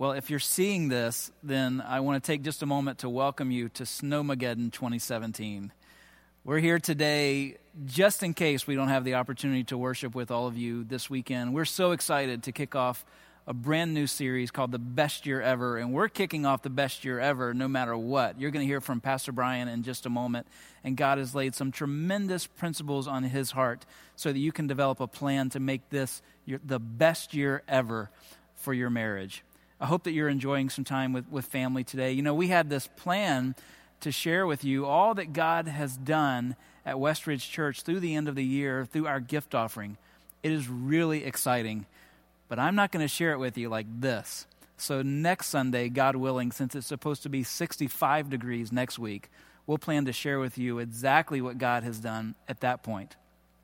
Well, if you're seeing this, then I want to take just a moment to welcome you to Snowmageddon 2017. We're here today just in case we don't have the opportunity to worship with all of you this weekend. We're so excited to kick off a brand new series called The Best Year Ever, and we're kicking off the best year ever no matter what. You're going to hear from Pastor Brian in just a moment, and God has laid some tremendous principles on his heart so that you can develop a plan to make this the best year ever for your marriage. I hope that you're enjoying some time with, with family today. You know, we had this plan to share with you all that God has done at Westridge Church through the end of the year through our gift offering. It is really exciting, but I'm not going to share it with you like this. So, next Sunday, God willing, since it's supposed to be 65 degrees next week, we'll plan to share with you exactly what God has done at that point.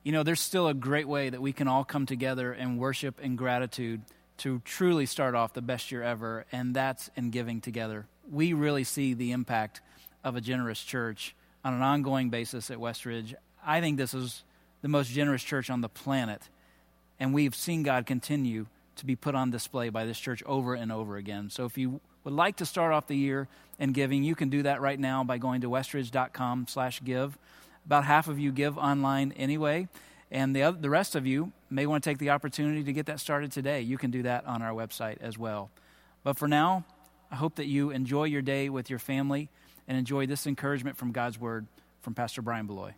You know, there's still a great way that we can all come together and worship in gratitude to truly start off the best year ever, and that's in giving together. We really see the impact of a generous church on an ongoing basis at Westridge. I think this is the most generous church on the planet, and we've seen God continue to be put on display by this church over and over again. So if you would like to start off the year in giving, you can do that right now by going to westridge.com slash give. About half of you give online anyway. And the, other, the rest of you may want to take the opportunity to get that started today. You can do that on our website as well. But for now, I hope that you enjoy your day with your family and enjoy this encouragement from God's Word from Pastor Brian Bloye.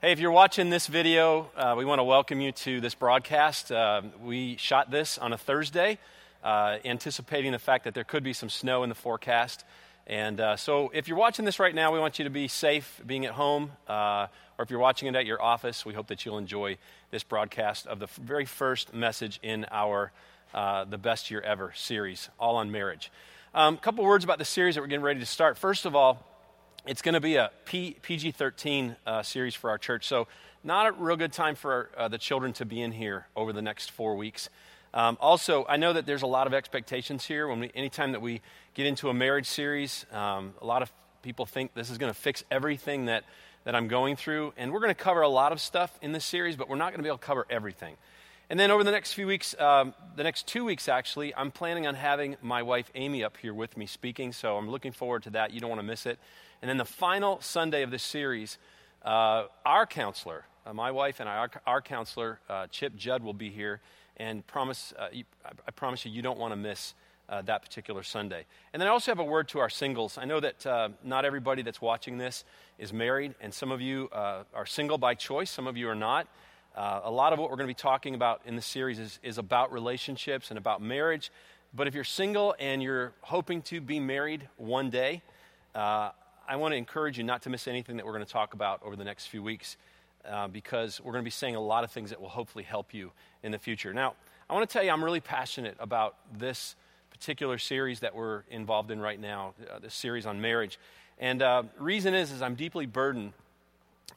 Hey, if you're watching this video, uh, we want to welcome you to this broadcast. Uh, we shot this on a Thursday, uh, anticipating the fact that there could be some snow in the forecast. And uh, so, if you're watching this right now, we want you to be safe being at home. Uh, or if you're watching it at your office, we hope that you'll enjoy this broadcast of the very first message in our uh, The Best Year Ever series, all on marriage. A um, couple words about the series that we're getting ready to start. First of all, it's going to be a P- PG 13 uh, series for our church. So, not a real good time for uh, the children to be in here over the next four weeks. Um, also, I know that there's a lot of expectations here. When we, anytime that we get into a marriage series, um, a lot of people think this is going to fix everything that, that I'm going through. And we're going to cover a lot of stuff in this series, but we're not going to be able to cover everything. And then over the next few weeks, um, the next two weeks actually, I'm planning on having my wife Amy up here with me speaking. So I'm looking forward to that. You don't want to miss it. And then the final Sunday of this series, uh, our counselor, uh, my wife and our, our counselor, uh, Chip Judd, will be here and promise, uh, you, I promise you, you don't want to miss uh, that particular Sunday. And then I also have a word to our singles. I know that uh, not everybody that's watching this is married, and some of you uh, are single by choice, some of you are not. Uh, a lot of what we're going to be talking about in this series is, is about relationships and about marriage. But if you're single and you're hoping to be married one day, uh, I want to encourage you not to miss anything that we're going to talk about over the next few weeks. Uh, because we're going to be saying a lot of things that will hopefully help you in the future. Now, I want to tell you, I'm really passionate about this particular series that we're involved in right now, uh, this series on marriage. And uh, reason is, is I'm deeply burdened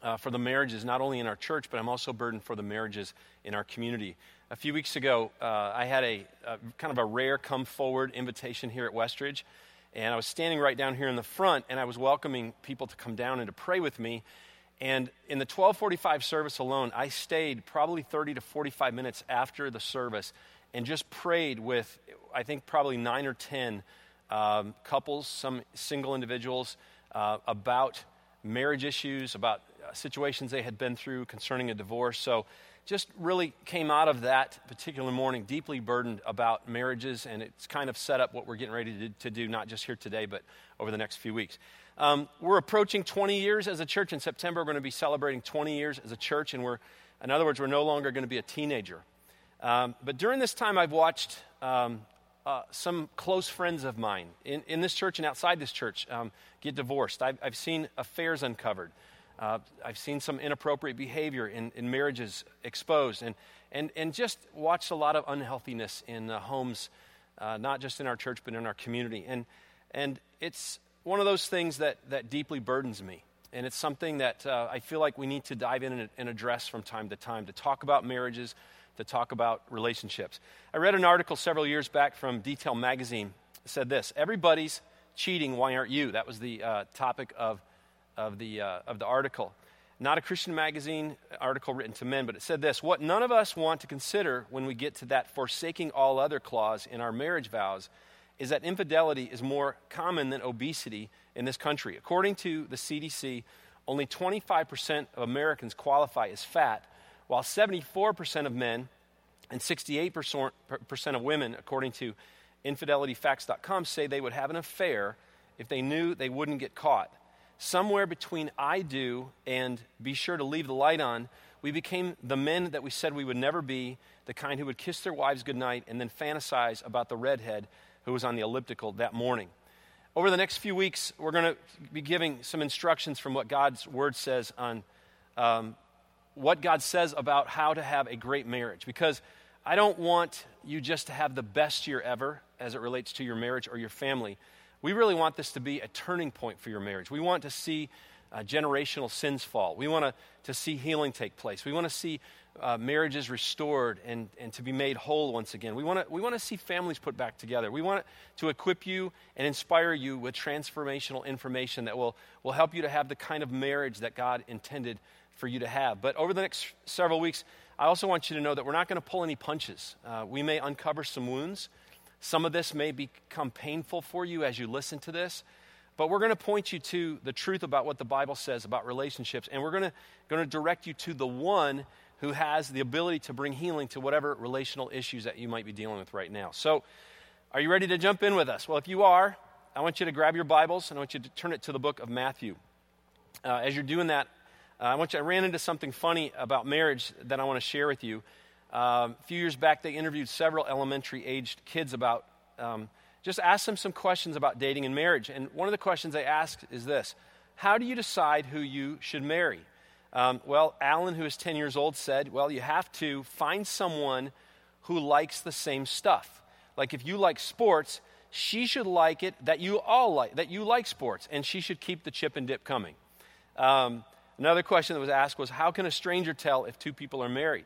uh, for the marriages, not only in our church, but I'm also burdened for the marriages in our community. A few weeks ago, uh, I had a, a, kind of a rare come forward invitation here at Westridge, and I was standing right down here in the front, and I was welcoming people to come down and to pray with me. And in the 1245 service alone, I stayed probably 30 to 45 minutes after the service and just prayed with, I think, probably nine or 10 um, couples, some single individuals, uh, about marriage issues, about uh, situations they had been through concerning a divorce. So just really came out of that particular morning deeply burdened about marriages, and it's kind of set up what we're getting ready to, to do, not just here today, but over the next few weeks. Um, we're approaching 20 years as a church. In September, we're going to be celebrating 20 years as a church, and we're, in other words, we're no longer going to be a teenager. Um, but during this time, I've watched um, uh, some close friends of mine in, in this church and outside this church um, get divorced. I've, I've seen affairs uncovered. Uh, I've seen some inappropriate behavior in, in marriages exposed, and, and, and just watched a lot of unhealthiness in uh, homes, uh, not just in our church, but in our community. And, and it's one of those things that, that deeply burdens me. And it's something that uh, I feel like we need to dive in and, and, address from time to time to talk about marriages, to talk about relationships. I read an article several years back from Detail Magazine. It said this Everybody's cheating, why aren't you? That was the uh, topic of, of, the, uh, of the article. Not a Christian magazine article written to men, but it said this What none of us want to consider when we get to that forsaking all other clause in our marriage vows is that infidelity is more common than obesity in this country. According to the CDC, only 25% of Americans qualify as fat, while 74% of men and 68% of women, according to infidelityfacts.com, say they would have an affair if they knew they wouldn't get caught. Somewhere between I do and be sure to leave the light on, we became the men that we said we would never be, the kind who would kiss their wives goodnight and then fantasize about the redhead who was on the elliptical that morning. Over the next few weeks, we're going to be giving some instructions from what God's Word says on um, what God says about how to have a great marriage. Because I don't want you just to have the best year ever as it relates to your marriage or your family. We really want this to be a turning point for your marriage. We want to see uh, generational sins fall. We want to, to see healing take place. We want to see uh, marriages restored and, and to be made whole once again. We want to we want to see families put back together. We want to equip you and inspire you with transformational information that will, will help you to have the kind of marriage that God intended for you to have. But over the next several weeks, I also want you to know that we're not going to pull any punches. Uh, we may uncover some wounds. Some of this may become painful for you as you listen to this. But we're going to point you to the truth about what the Bible says about relationships, and we're going to, going to direct you to the one who has the ability to bring healing to whatever relational issues that you might be dealing with right now. So, are you ready to jump in with us? Well, if you are, I want you to grab your Bibles and I want you to turn it to the book of Matthew. Uh, as you're doing that, uh, I want you. I ran into something funny about marriage that I want to share with you. Um, a few years back, they interviewed several elementary-aged kids about um, just ask them some questions about dating and marriage. And one of the questions they asked is this: How do you decide who you should marry? Um, well, Alan, who is 10 years old, said, Well, you have to find someone who likes the same stuff. Like if you like sports, she should like it that you all like, that you like sports, and she should keep the chip and dip coming. Um, another question that was asked was, How can a stranger tell if two people are married?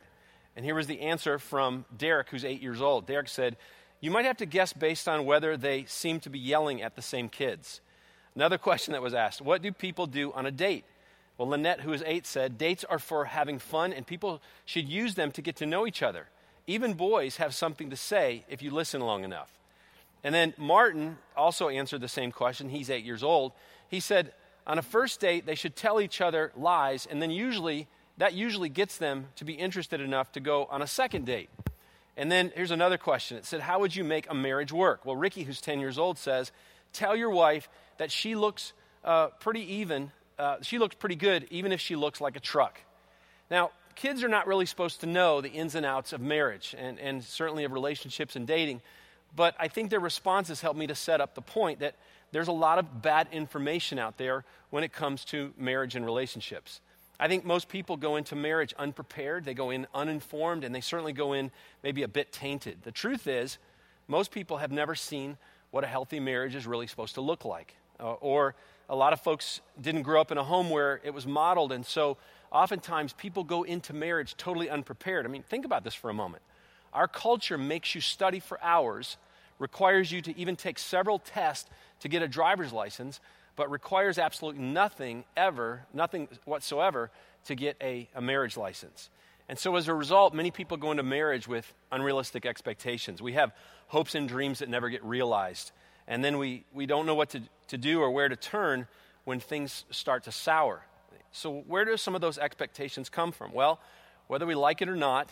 And here was the answer from Derek, who's eight years old. Derek said, You might have to guess based on whether they seem to be yelling at the same kids. Another question that was asked What do people do on a date? Well, Lynette, who is eight, said dates are for having fun and people should use them to get to know each other. Even boys have something to say if you listen long enough. And then Martin also answered the same question. He's eight years old. He said, on a first date, they should tell each other lies, and then usually that usually gets them to be interested enough to go on a second date. And then here's another question. It said, How would you make a marriage work? Well, Ricky, who's 10 years old, says, Tell your wife that she looks uh, pretty even uh, she looks pretty good, even if she looks like a truck. Now, kids are not really supposed to know the ins and outs of marriage and, and certainly of relationships and dating, but I think their responses help me to set up the point that there's a lot of bad information out there when it comes to marriage and relationships. I think most people go into marriage unprepared, they go in uninformed, and they certainly go in maybe a bit tainted. The truth is, most people have never seen what a healthy marriage is really supposed to look like, uh, or a lot of folks didn't grow up in a home where it was modeled, and so oftentimes people go into marriage totally unprepared. I mean, think about this for a moment. Our culture makes you study for hours, requires you to even take several tests to get a driver's license, but requires absolutely nothing ever, nothing whatsoever, to get a, a marriage license. And so, as a result, many people go into marriage with unrealistic expectations. We have hopes and dreams that never get realized and then we, we don't know what to, to do or where to turn when things start to sour. So, where do some of those expectations come from? Well, whether we like it or not,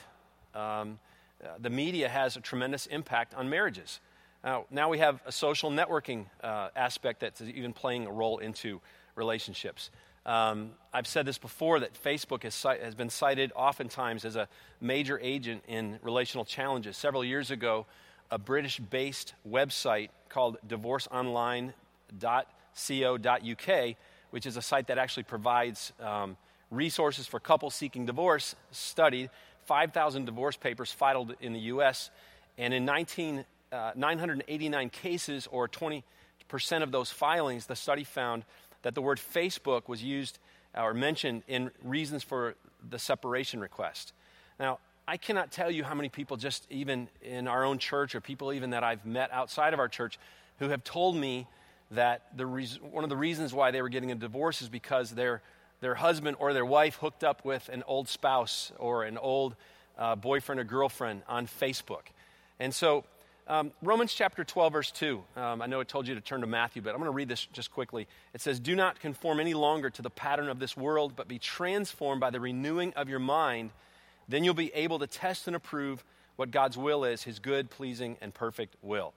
um, uh, the media has a tremendous impact on marriages. Now, now we have a social networking uh, aspect that's even playing a role into relationships. Um, I've said this before that Facebook has, has been cited oftentimes as a major agent in relational challenges. Several years ago, a British based website called divorceonline.co.uk, which is a site that actually provides um, resources for couples seeking divorce, studied 5,000 divorce papers filed in the U.S. And in 19, uh, 989 cases, or 20% of those filings, the study found that the word Facebook was used or mentioned in reasons for the separation request. Now, I cannot tell you how many people, just even in our own church or people even that I've met outside of our church, who have told me that the one of the reasons why they were getting a divorce is because their, their husband or their wife hooked up with an old spouse or an old uh, boyfriend or girlfriend on Facebook. And so Um, Romans chapter 12, verse 2. Um, I know I told you to turn to Matthew, but I'm going to read this just quickly. It says, Do not conform any longer to the pattern of this world, but be transformed by the renewing of your mind. Then you'll be able to test and approve what God's will is, his good, pleasing, and perfect will.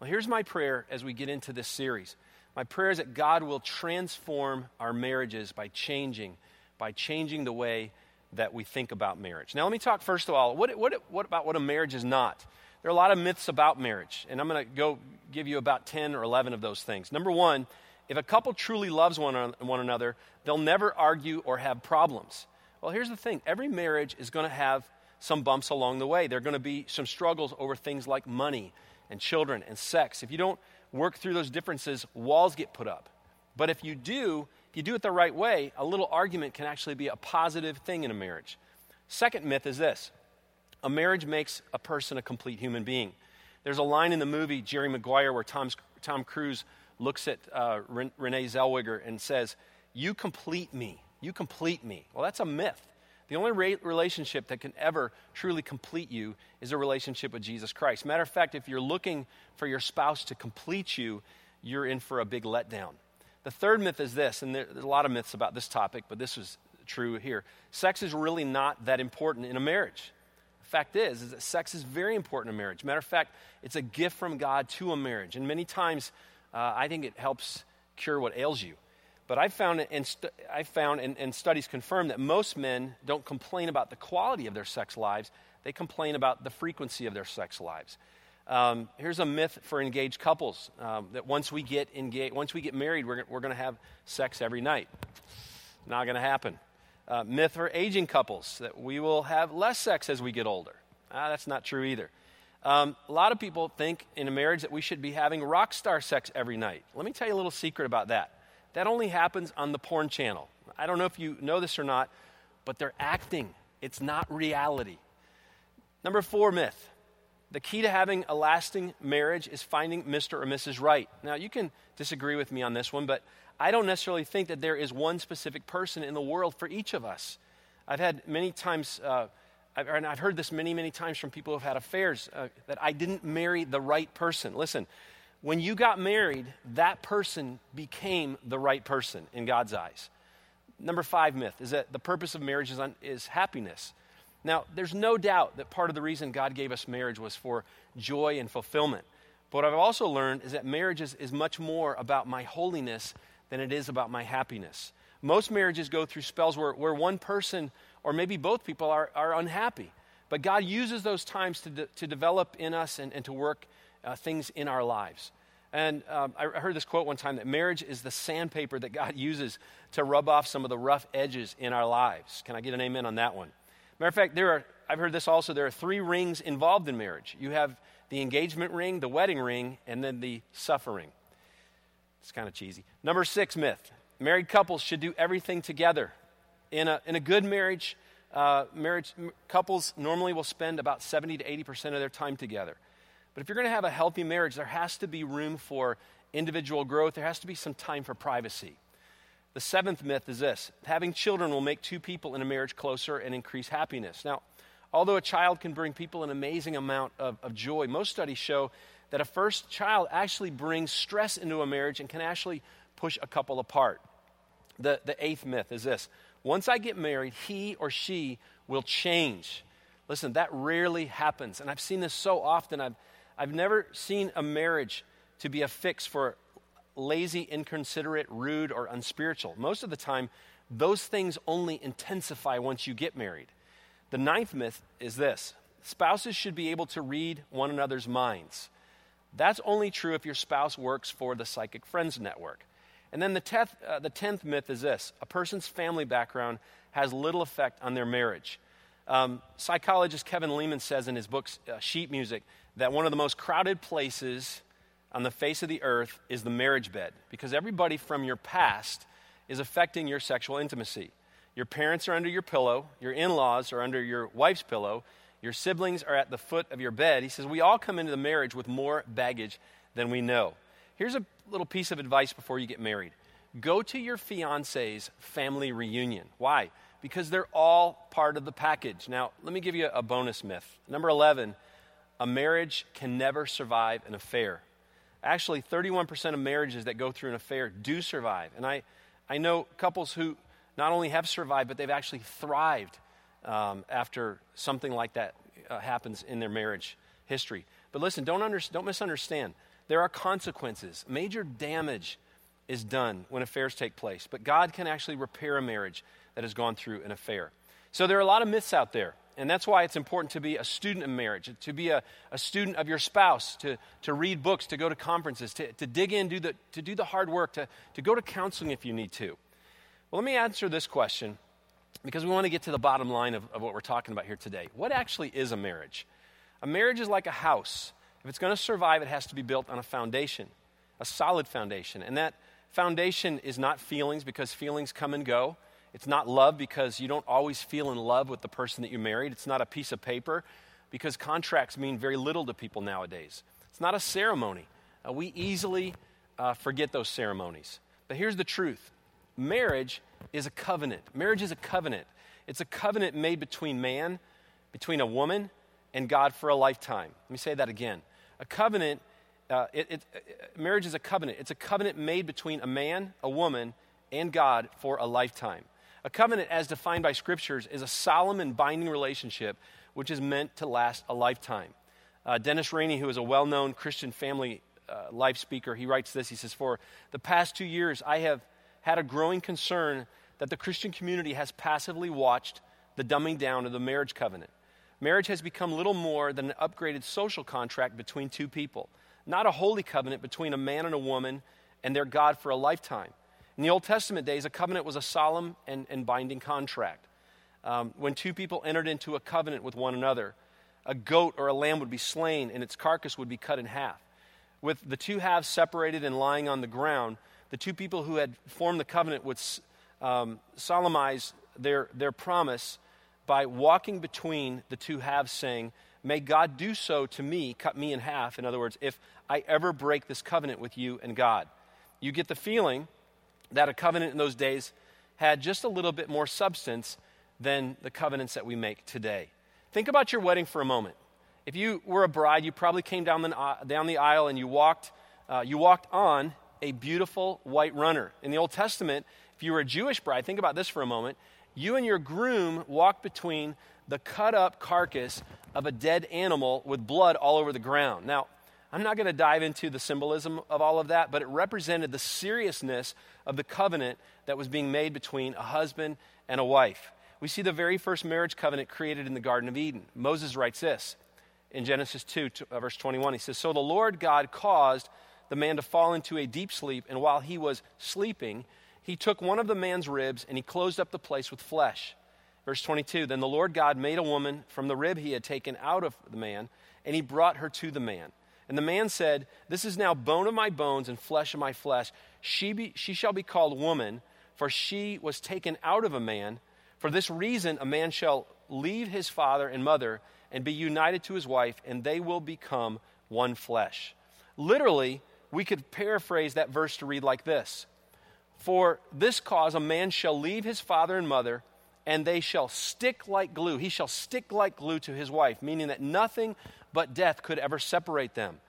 Well, here's my prayer as we get into this series. My prayer is that God will transform our marriages by changing, by changing the way that we think about marriage. Now, let me talk first of all, what, what, what about what a marriage is not? There are a lot of myths about marriage, and I'm going to go give you about 10 or 11 of those things. Number one, if a couple truly loves one, one another, they'll never argue or have problems. Well, here's the thing every marriage is going to have some bumps along the way. There are going to be some struggles over things like money and children and sex. If you don't work through those differences, walls get put up. But if you do, if you do it the right way, a little argument can actually be a positive thing in a marriage. Second myth is this a marriage makes a person a complete human being. There's a line in the movie Jerry Maguire where Tom's, Tom Cruise looks at uh, Renee Zellweger and says, You complete me. You complete me. Well, that's a myth. The only re- relationship that can ever truly complete you is a relationship with Jesus Christ. Matter of fact, if you're looking for your spouse to complete you, you're in for a big letdown. The third myth is this, and there's a lot of myths about this topic, but this is true here. Sex is really not that important in a marriage The fact is, is that sex is very important in marriage. Matter of fact, it's a gift from God to a marriage. And many times, uh, I think it helps cure what ails you. But I found, and I found and studies confirm that most men don't complain about the quality of their sex lives, they complain about the frequency of their sex lives. Um, here's a myth for engaged couples um, that once we get engaged, once we get married, we're, we're going to have sex every night. Not going to happen uh, myth for aging couples that we will have less sex as we get older. Ah, that's not true either. Um, a lot of people think in a marriage that we should be having rock star sex every night. Let me tell you a little secret about that. That only happens on the porn channel. I don't know if you know this or not, but they're acting, it's not reality. Number four myth the key to having a lasting marriage is finding Mr. or Mrs. Right. Now, you can disagree with me on this one, but I don't necessarily think that there is one specific person in the world for each of us. I've had many times, uh, I've, and I've heard this many, many times from people who have had affairs, uh, that I didn't marry the right person. Listen, when you got married, that person became the right person in God's eyes. Number five myth is that the purpose of marriage is, is happiness. Now, there's no doubt that part of the reason God gave us marriage was for joy and fulfillment. But what I've also learned is that marriage is, is much more about my holiness than it is about my happiness. Most marriages go through spells where, where one person or maybe both people are, are unhappy. But God uses those times to, de- to develop in us and, and to work uh, things in our lives. And um, I heard this quote one time that marriage is the sandpaper that God uses to rub off some of the rough edges in our lives. Can I get an amen on that one? Matter of fact, there are, I've heard this also, there are three rings involved in marriage. You have the engagement ring, the wedding ring, and then the suffering. It's kind of cheesy. Number six myth married couples should do everything together. In a, in a good marriage, uh, marriage couples normally will spend about 70 to 80% of their time together. But if you're going to have a healthy marriage, there has to be room for individual growth, there has to be some time for privacy. The seventh myth is this having children will make two people in a marriage closer and increase happiness. Now, although a child can bring people an amazing amount of, of joy, most studies show that a first child actually brings stress into a marriage and can actually push a couple apart. The, the eighth myth is this once I get married, he or she will change. Listen, that rarely happens. And I've seen this so often. I've, I've never seen a marriage to be a fix for lazy, inconsiderate, rude, or unspiritual. Most of the time, those things only intensify once you get married. The ninth myth is this spouses should be able to read one another's minds. That's only true if your spouse works for the Psychic Friends Network. And then the tenth, uh, the tenth myth is this a person's family background has little effect on their marriage. Um, psychologist Kevin Leman says in his book, uh, Sheet Music, that one of the most crowded places on the face of the earth is the marriage bed because everybody from your past is affecting your sexual intimacy. Your parents are under your pillow, your in laws are under your wife's pillow, your siblings are at the foot of your bed. He says, We all come into the marriage with more baggage than we know. Here's a little piece of advice before you get married go to your fiance's family reunion. Why? Because they're all part of the package. Now, let me give you a bonus myth. Number 11 a marriage can never survive an affair. Actually, 31% of marriages that go through an affair do survive. And I, I know couples who not only have survived, but they've actually thrived um, after something like that uh, happens in their marriage history. But listen, don't, under, don't misunderstand. There are consequences. Major damage is done when affairs take place, but God can actually repair a marriage that has gone through an affair. So there are a lot of myths out there. And that's why it's important to be a student of marriage, to be a, a student of your spouse, to, to read books, to go to conferences, to, to dig in, do the, to do the hard work, to, to go to counseling if you need to. Well, let me answer this question because we want to get to the bottom line of, of what we're talking about here today. What actually is a marriage? A marriage is like a house. If it's going to survive, it has to be built on a foundation, a solid foundation. And that foundation is not feelings because feelings come and go. It's not love because you don't always feel in love with the person that you married. It's not a piece of paper because contracts mean very little to people nowadays. It's not a ceremony. Uh, we easily uh, forget those ceremonies. But here's the truth marriage is a covenant. Marriage is a covenant. It's a covenant made between man, between a woman, and God for a lifetime. Let me say that again. A covenant, uh, it, it, uh, marriage is a covenant. It's a covenant made between a man, a woman, and God for a lifetime. A covenant, as defined by scriptures, is a solemn and binding relationship which is meant to last a lifetime. Uh, Dennis Rainey, who is a well known Christian family uh, life speaker, he writes this. He says, For the past two years, I have had a growing concern that the Christian community has passively watched the dumbing down of the marriage covenant. Marriage has become little more than an upgraded social contract between two people, not a holy covenant between a man and a woman and their God for a lifetime. In the Old Testament days, a covenant was a solemn and, and binding contract. Um, when two people entered into a covenant with one another, a goat or a lamb would be slain and its carcass would be cut in half. With the two halves separated and lying on the ground, the two people who had formed the covenant would um, solemnize their, their promise by walking between the two halves, saying, May God do so to me, cut me in half. In other words, if I ever break this covenant with you and God. You get the feeling that a covenant in those days had just a little bit more substance than the covenants that we make today. Think about your wedding for a moment. If you were a bride, you probably came down the, uh, down the aisle and you walked, uh, you walked on a beautiful white runner. In the Old Testament, if you were a Jewish bride, think about this for a moment. You and your groom walked between the cut up carcass of a dead animal with blood all over the ground. Now, I'm not going to dive into the symbolism of all of that, but it represented the seriousness of the covenant that was being made between a husband and a wife. We see the very first marriage covenant created in the Garden of Eden. Moses writes this in Genesis 2, uh, verse 21. He says, So the Lord God caused the man to fall into a deep sleep, and while he was sleeping, he took one of the man's ribs and he closed up the place with flesh. Verse 22 Then the Lord God made a woman from the rib he had taken out of the man, and he brought her to the man. And the man said, This is now bone of my bones and flesh of my flesh. She, be, she shall be called woman, for she was taken out of a man. For this reason, a man shall leave his father and mother and be united to his wife, and they will become one flesh. Literally, we could paraphrase that verse to read like this For this cause, a man shall leave his father and mother, and they shall stick like glue. He shall stick like glue to his wife, meaning that nothing but death could ever separate them.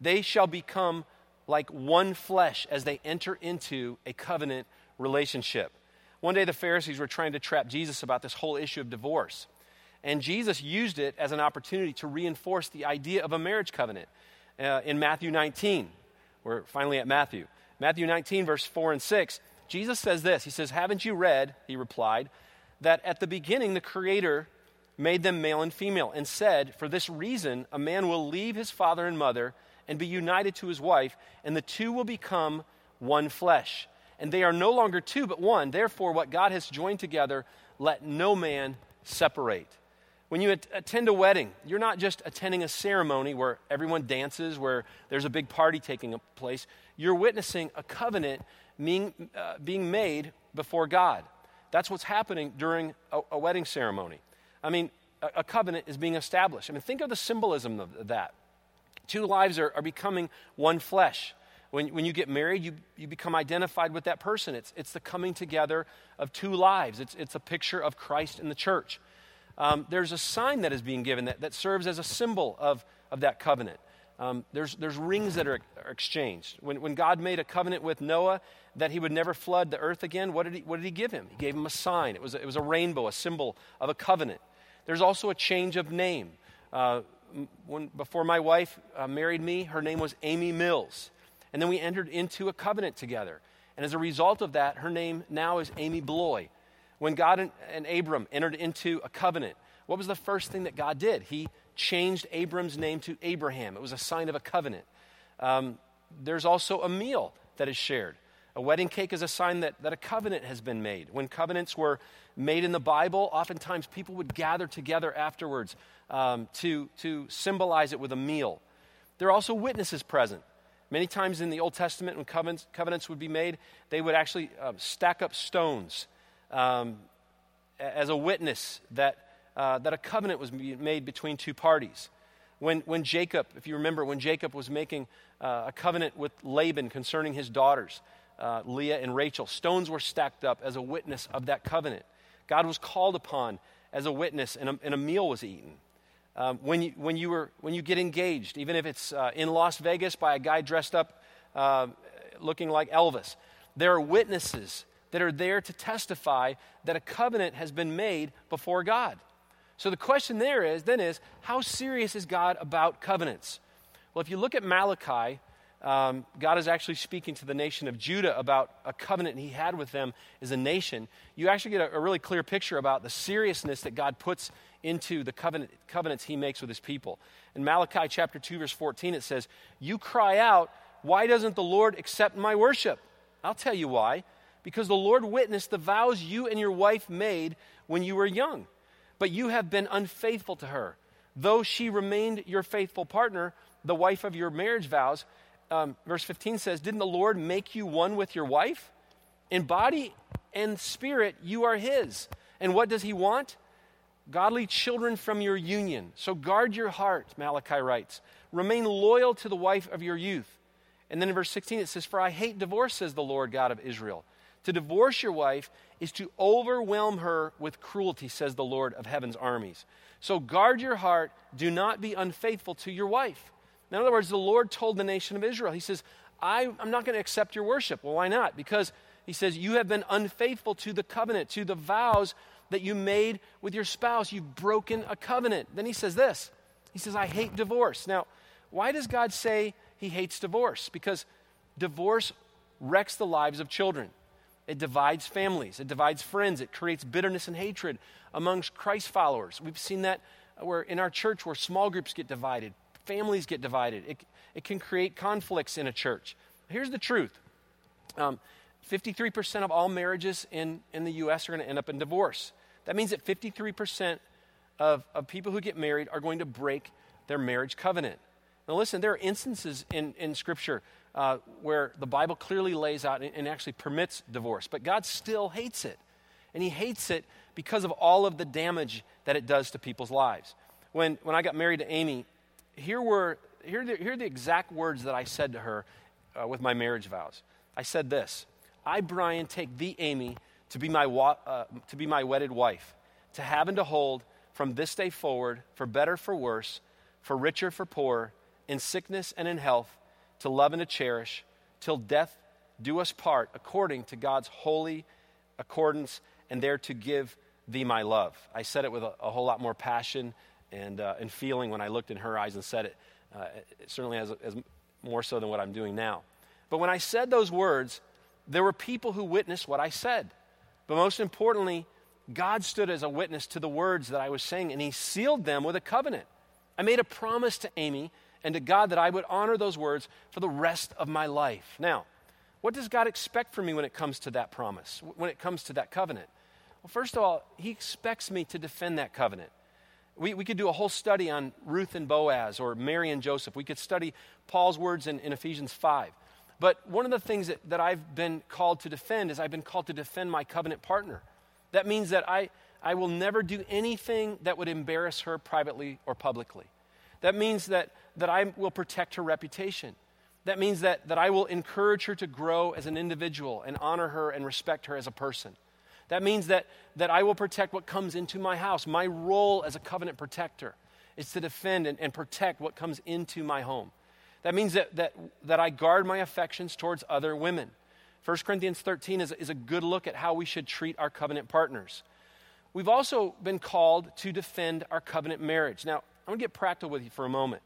They shall become like one flesh as they enter into a covenant relationship. One day, the Pharisees were trying to trap Jesus about this whole issue of divorce. And Jesus used it as an opportunity to reinforce the idea of a marriage covenant. Uh, in Matthew 19, we're finally at Matthew. Matthew 19, verse 4 and 6, Jesus says this He says, Haven't you read, he replied, that at the beginning the Creator made them male and female, and said, For this reason, a man will leave his father and mother and be united to his wife, and the two will become one flesh. And they are no longer two, but one. Therefore, what God has joined together, let no man separate. When you attend a wedding, you're not just attending a ceremony where everyone dances, where there's a big party taking place. You're witnessing a covenant being, uh, being made before God. That's what's happening during a, a wedding ceremony. I mean, a, a, covenant is being established. I mean, think of the symbolism of that. Two lives are, are becoming one flesh. When, when you get married, you, you become identified with that person. It's, it's the coming together of two lives, it's, it's a picture of Christ and the church. Um, there's a sign that is being given that, that serves as a symbol of, of that covenant. Um, there's, there's rings that are, are, exchanged. When, when God made a covenant with Noah that he would never flood the earth again, what did he, what did he give him? He gave him a sign. It was a, it was a rainbow, a symbol of a covenant. There's also a change of name. Uh, when, before my wife uh, married me, her name was Amy Mills. And then we entered into a covenant together. And as a result of that, her name now is Amy Bloye. When God and, and Abram entered into a covenant, what was the first thing that God did? He changed Abram's name to Abraham. It was a sign of a covenant. Um, there's also a meal that is shared. A wedding cake is a sign that, that a covenant has been made. When covenants were made in the Bible, oftentimes people would gather together afterwards um, to, to symbolize it with a meal. There are also witnesses present. Many times in the Old Testament, when covenants, covenants would be made, they would actually um, stack up stones um, as a witness that, uh, that a covenant was made between two parties. When, when Jacob, if you remember, when Jacob was making uh, a covenant with Laban concerning his daughters, uh, Leah and Rachel, stones were stacked up as a witness of that covenant. God was called upon as a witness, and a, and a meal was eaten. Um, when, you, when, you were, when you get engaged, even if it's uh, in Las Vegas by a guy dressed up uh, looking like Elvis, there are witnesses that are there to testify that a covenant has been made before God. So the question there is then is how serious is God about covenants? Well, if you look at Malachi, um, God is actually speaking to the nation of Judah about a covenant he had with them as a nation. You actually get a, a really clear picture about the seriousness that God puts into the covenant, covenants he makes with his people. In Malachi chapter 2, verse 14, it says, You cry out, Why doesn't the Lord accept my worship? I'll tell you why because the Lord witnessed the vows you and your wife made when you were young. But you have been unfaithful to her. Though she remained your faithful partner, the wife of your marriage vows, um, verse 15 says, Didn't the Lord make you one with your wife? In body and spirit, you are his. And what does he want? Godly children from your union. So guard your heart, Malachi writes. Remain loyal to the wife of your youth. And then in verse 16 it says, For I hate divorce, says the Lord God of Israel. To divorce your wife is to overwhelm her with cruelty, says the Lord of heaven's armies. So guard your heart. Do not be unfaithful to your wife. In other words, the Lord told the nation of Israel, He says, I, am not going to accept your worship. Well, why not? Because He says, You have been unfaithful to the covenant, to the vows that you made with your spouse. You've broken a covenant. Then He says this He says, I hate divorce. Now, why does God say He hates divorce? Because divorce wrecks the lives of children. It divides families, it divides friends, it creates bitterness and hatred amongst Christ followers. We've seen that where in our church where small groups get divided, families get divided. It, it can create conflicts in a church. Here's the truth um, 53% of all marriages in, in the U.S. are going to end up in divorce. That means that 53% of, of people who get married are going to break their marriage covenant. Now, listen, there are instances in, in Scripture uh, where the Bible clearly lays out and, and actually permits divorce, but God still hates it. And He hates it because of all of the damage that it does to people's lives. When, when I got married to Amy, here were here the, here are the exact words that I said to her uh, with my marriage vows. I said this I, Brian, take thee, Amy, to be, my wa- uh, to be my wedded wife, to have and to hold from this day forward, for better, for worse, for richer, for poorer, in sickness and in health, to love and to cherish, till death do us part, according to God's holy accordance, and there to give thee my love. I said it with a, a whole lot more passion and, uh, and feeling when I looked in her eyes and said it, uh, it certainly as, as more so than what I'm doing now. But when I said those words, there were people who witnessed what I said. But most importantly, God stood as a witness to the words that I was saying, and He sealed them with a covenant. I made a promise to Amy and to God that I would honor those words for the rest of my life. Now, what does God expect from me when it comes to that promise, when it comes to that covenant? Well, first of all, He expects me to defend that covenant. We, we could do a whole study on Ruth and Boaz or Mary and Joseph. We could study Paul's words in, in Ephesians 5. But one of the things that, that I've been called to defend is I've been called to defend my covenant partner. That means that I, I will never do anything that would embarrass her privately or publicly. That means that, that I will protect her reputation. That means that, that I will encourage her to grow as an individual and honor her and respect her as a person. That means that, that I will protect what comes into my house, my role as a covenant protector. is to defend and, and protect what comes into my home. That means that, that, that I guard my affections towards other women. 1 Corinthians 13 is, is a good look at how we should treat our covenant partners. We've also been called to defend our covenant marriage. Now, I'm going to get practical with you for a moment.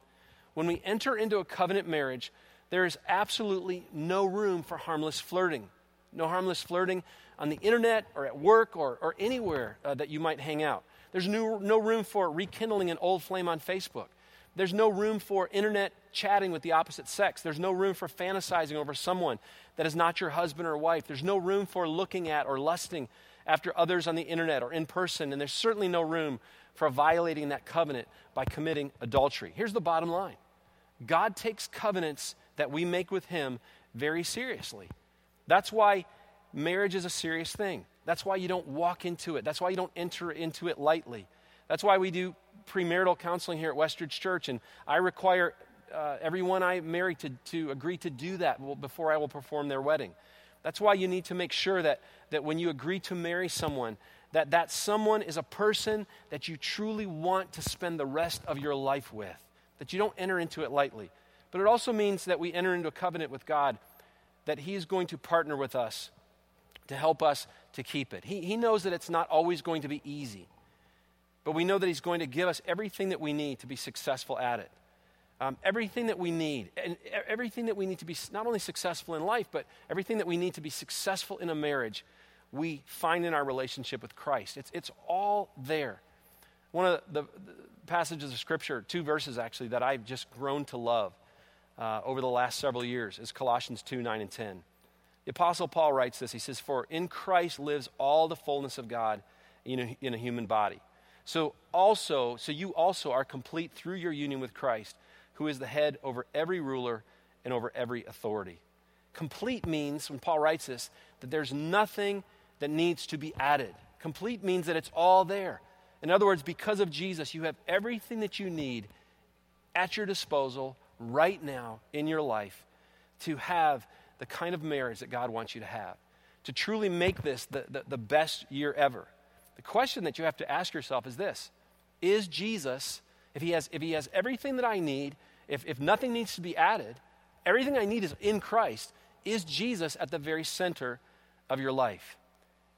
When we enter into a covenant marriage, there is absolutely no room for harmless flirting. No harmless flirting on the internet or at work or, or anywhere uh, that you might hang out. There's no, no room for rekindling an old flame on Facebook. There's no room for internet chatting with the opposite sex. There's no room for fantasizing over someone that is not your husband or wife. There's no room for looking at or lusting after others on the internet or in person. And there's certainly no room for violating that covenant by committing adultery. Here's the bottom line God takes covenants that we make with Him very seriously. That's why marriage is a serious thing. That's why you don't walk into it. That's why you don't enter into it lightly. That's why we do premarital counseling here at Westridge Church, and I require uh, everyone I marry to, to agree to do that before I will perform their wedding. That's why you need to make sure that, that when you agree to marry someone, that that someone is a person that you truly want to spend the rest of your life with, that you don't enter into it lightly. But it also means that we enter into a covenant with God, that He is going to partner with us to help us to keep it. He, he knows that it's not always going to be easy, but we know that He's going to give us everything that we need to be successful at it. Um, everything that we need, and everything that we need to be not only successful in life, but everything that we need to be successful in a marriage, we find in our relationship with Christ. It's, it's all there. One of the, the passages of Scripture, two verses actually, that I've just grown to love uh, over the last several years is Colossians 2 9 and 10. The Apostle Paul writes this. He says, For in Christ lives all the fullness of God in a, in a human body. So also, so you also are complete through your union with Christ, who is the head over every ruler and over every authority. Complete means, when Paul writes this, that there's nothing that needs to be added. Complete means that it's all there. In other words, because of Jesus, you have everything that you need at your disposal right now in your life to have the kind of marriage that God wants you to have, to truly make this the, the, the best year ever. The question that you have to ask yourself is this Is Jesus, if he has, if he has everything that I need, if, if nothing needs to be added, everything I need is in Christ, is Jesus at the very center of your life?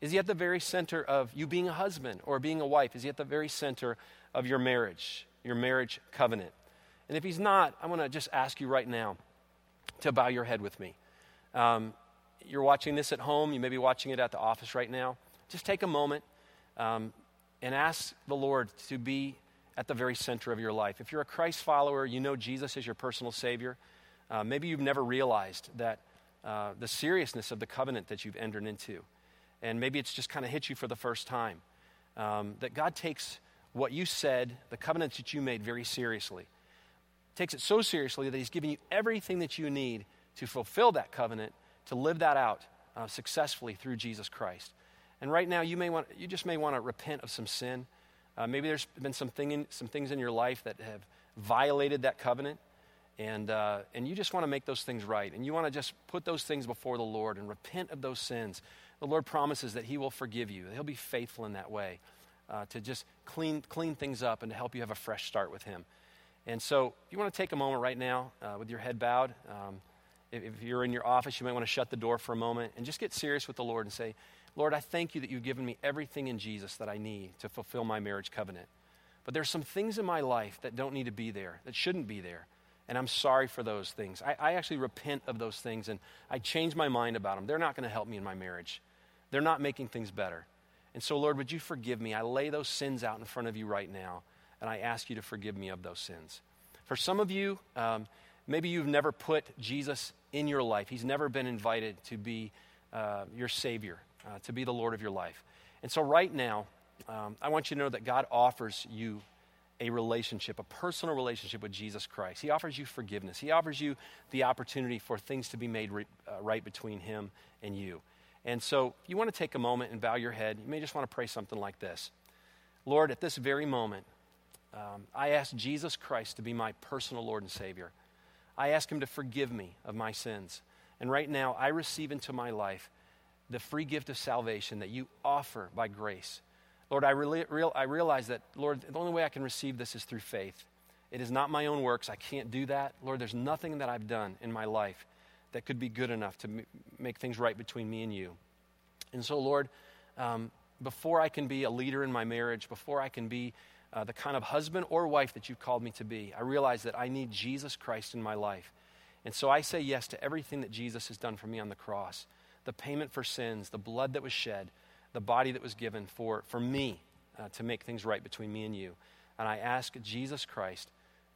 Is he at the very center of you being a husband or being a wife? Is he at the very center of your marriage, your marriage covenant? And if he's not, I want to just ask you right now to bow your head with me. Um, you're watching this at home, you may be watching it at the office right now. Just take a moment um, and ask the Lord to be at the very center of your life. If you're a Christ follower, you know Jesus is your personal Savior. Uh, maybe you've never realized that uh, the seriousness of the covenant that you've entered into. And maybe it's just kind of hit you for the first time. Um, that God takes what you said, the covenants that you made, very seriously. Takes it so seriously that He's given you everything that you need to fulfill that covenant, to live that out uh, successfully through Jesus Christ. And right now, you, may want, you just may want to repent of some sin. Uh, maybe there's been some, thing in, some things in your life that have violated that covenant, and, uh, and you just want to make those things right. And you want to just put those things before the Lord and repent of those sins. The Lord promises that He will forgive you, He'll be faithful in that way uh, to just clean, clean things up and to help you have a fresh start with Him. And so, if you want to take a moment right now uh, with your head bowed, um, if you're in your office, you might want to shut the door for a moment and just get serious with the Lord and say, Lord, I thank you that you've given me everything in Jesus that I need to fulfill my marriage covenant. But there's some things in my life that don't need to be there, that shouldn't be there. And I'm sorry for those things. I, I actually repent of those things and I change my mind about them. They're not going to help me in my marriage, they're not making things better. And so, Lord, would you forgive me? I lay those sins out in front of you right now, and I ask you to forgive me of those sins. For some of you, um, maybe you've never put Jesus in your life. He's never been invited to be uh, your Savior, uh, to be the Lord of your life. And so, right now, um, I want you to know that God offers you a relationship, a personal relationship with Jesus Christ. He offers you forgiveness. He offers you the opportunity for things to be made re- uh, right between Him and you. And so, if you want to take a moment and bow your head, you may just want to pray something like this Lord, at this very moment, um, I ask Jesus Christ to be my personal Lord and Savior. I ask Him to forgive me of my sins. And right now, I receive into my life the free gift of salvation that you offer by grace. Lord, I, really, real, I realize that, Lord, the only way I can receive this is through faith. It is not my own works. I can't do that. Lord, there's nothing that I've done in my life that could be good enough to m- make things right between me and you. And so, Lord, um, before I can be a leader in my marriage, before I can be uh, the kind of husband or wife that you've called me to be, I realize that I need Jesus Christ in my life. And so I say yes to everything that Jesus has done for me on the cross the payment for sins, the blood that was shed, the body that was given for, for me uh, to make things right between me and you. And I ask Jesus Christ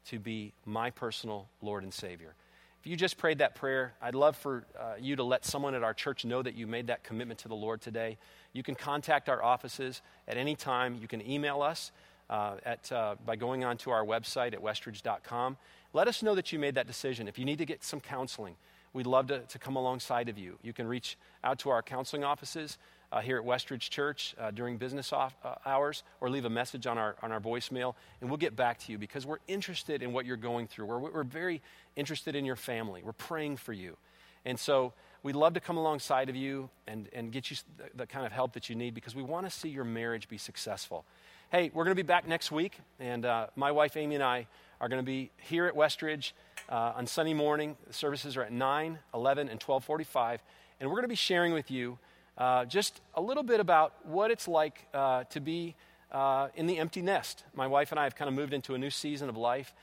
to be my personal Lord and Savior. If you just prayed that prayer, I'd love for uh, you to let someone at our church know that you made that commitment to the Lord today. You can contact our offices at any time. You can email us uh, at, uh, by going onto our website at westridge.com. Let us know that you made that decision. If you need to get some counseling, we'd love to, to come alongside of you. You can reach out to our counseling offices uh, here at Westridge Church uh, during business off, uh, hours or leave a message on our, on our voicemail, and we'll get back to you because we're interested in what you're going through. We're, we're very interested in your family. We're praying for you. And so we'd love to come alongside of you and, and get you the, the kind of help that you need because we want to see your marriage be successful. Hey, we're going to be back next week, and uh, my wife Amy and I are going to be here at Westridge uh, on Sunday morning. The services are at 9, 11, and 1245, and we're going to be sharing with you uh, just a little bit about what it's like uh, to be uh, in the empty nest. My wife and I have kind of moved into a new season of life,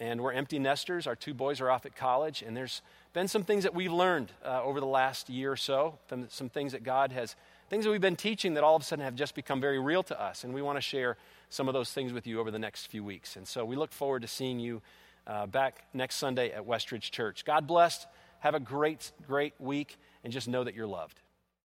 and we're empty nesters. Our two boys are off at college, and there's been some things that we've learned uh, over the last year or so, some things that God has, things that we've been teaching that all of a sudden have just become very real to us, and we want to share some of those things with you over the next few weeks. And so we look forward to seeing you uh, back next Sunday at Westridge Church. God bless. Have a great, great week, and just know that you're loved.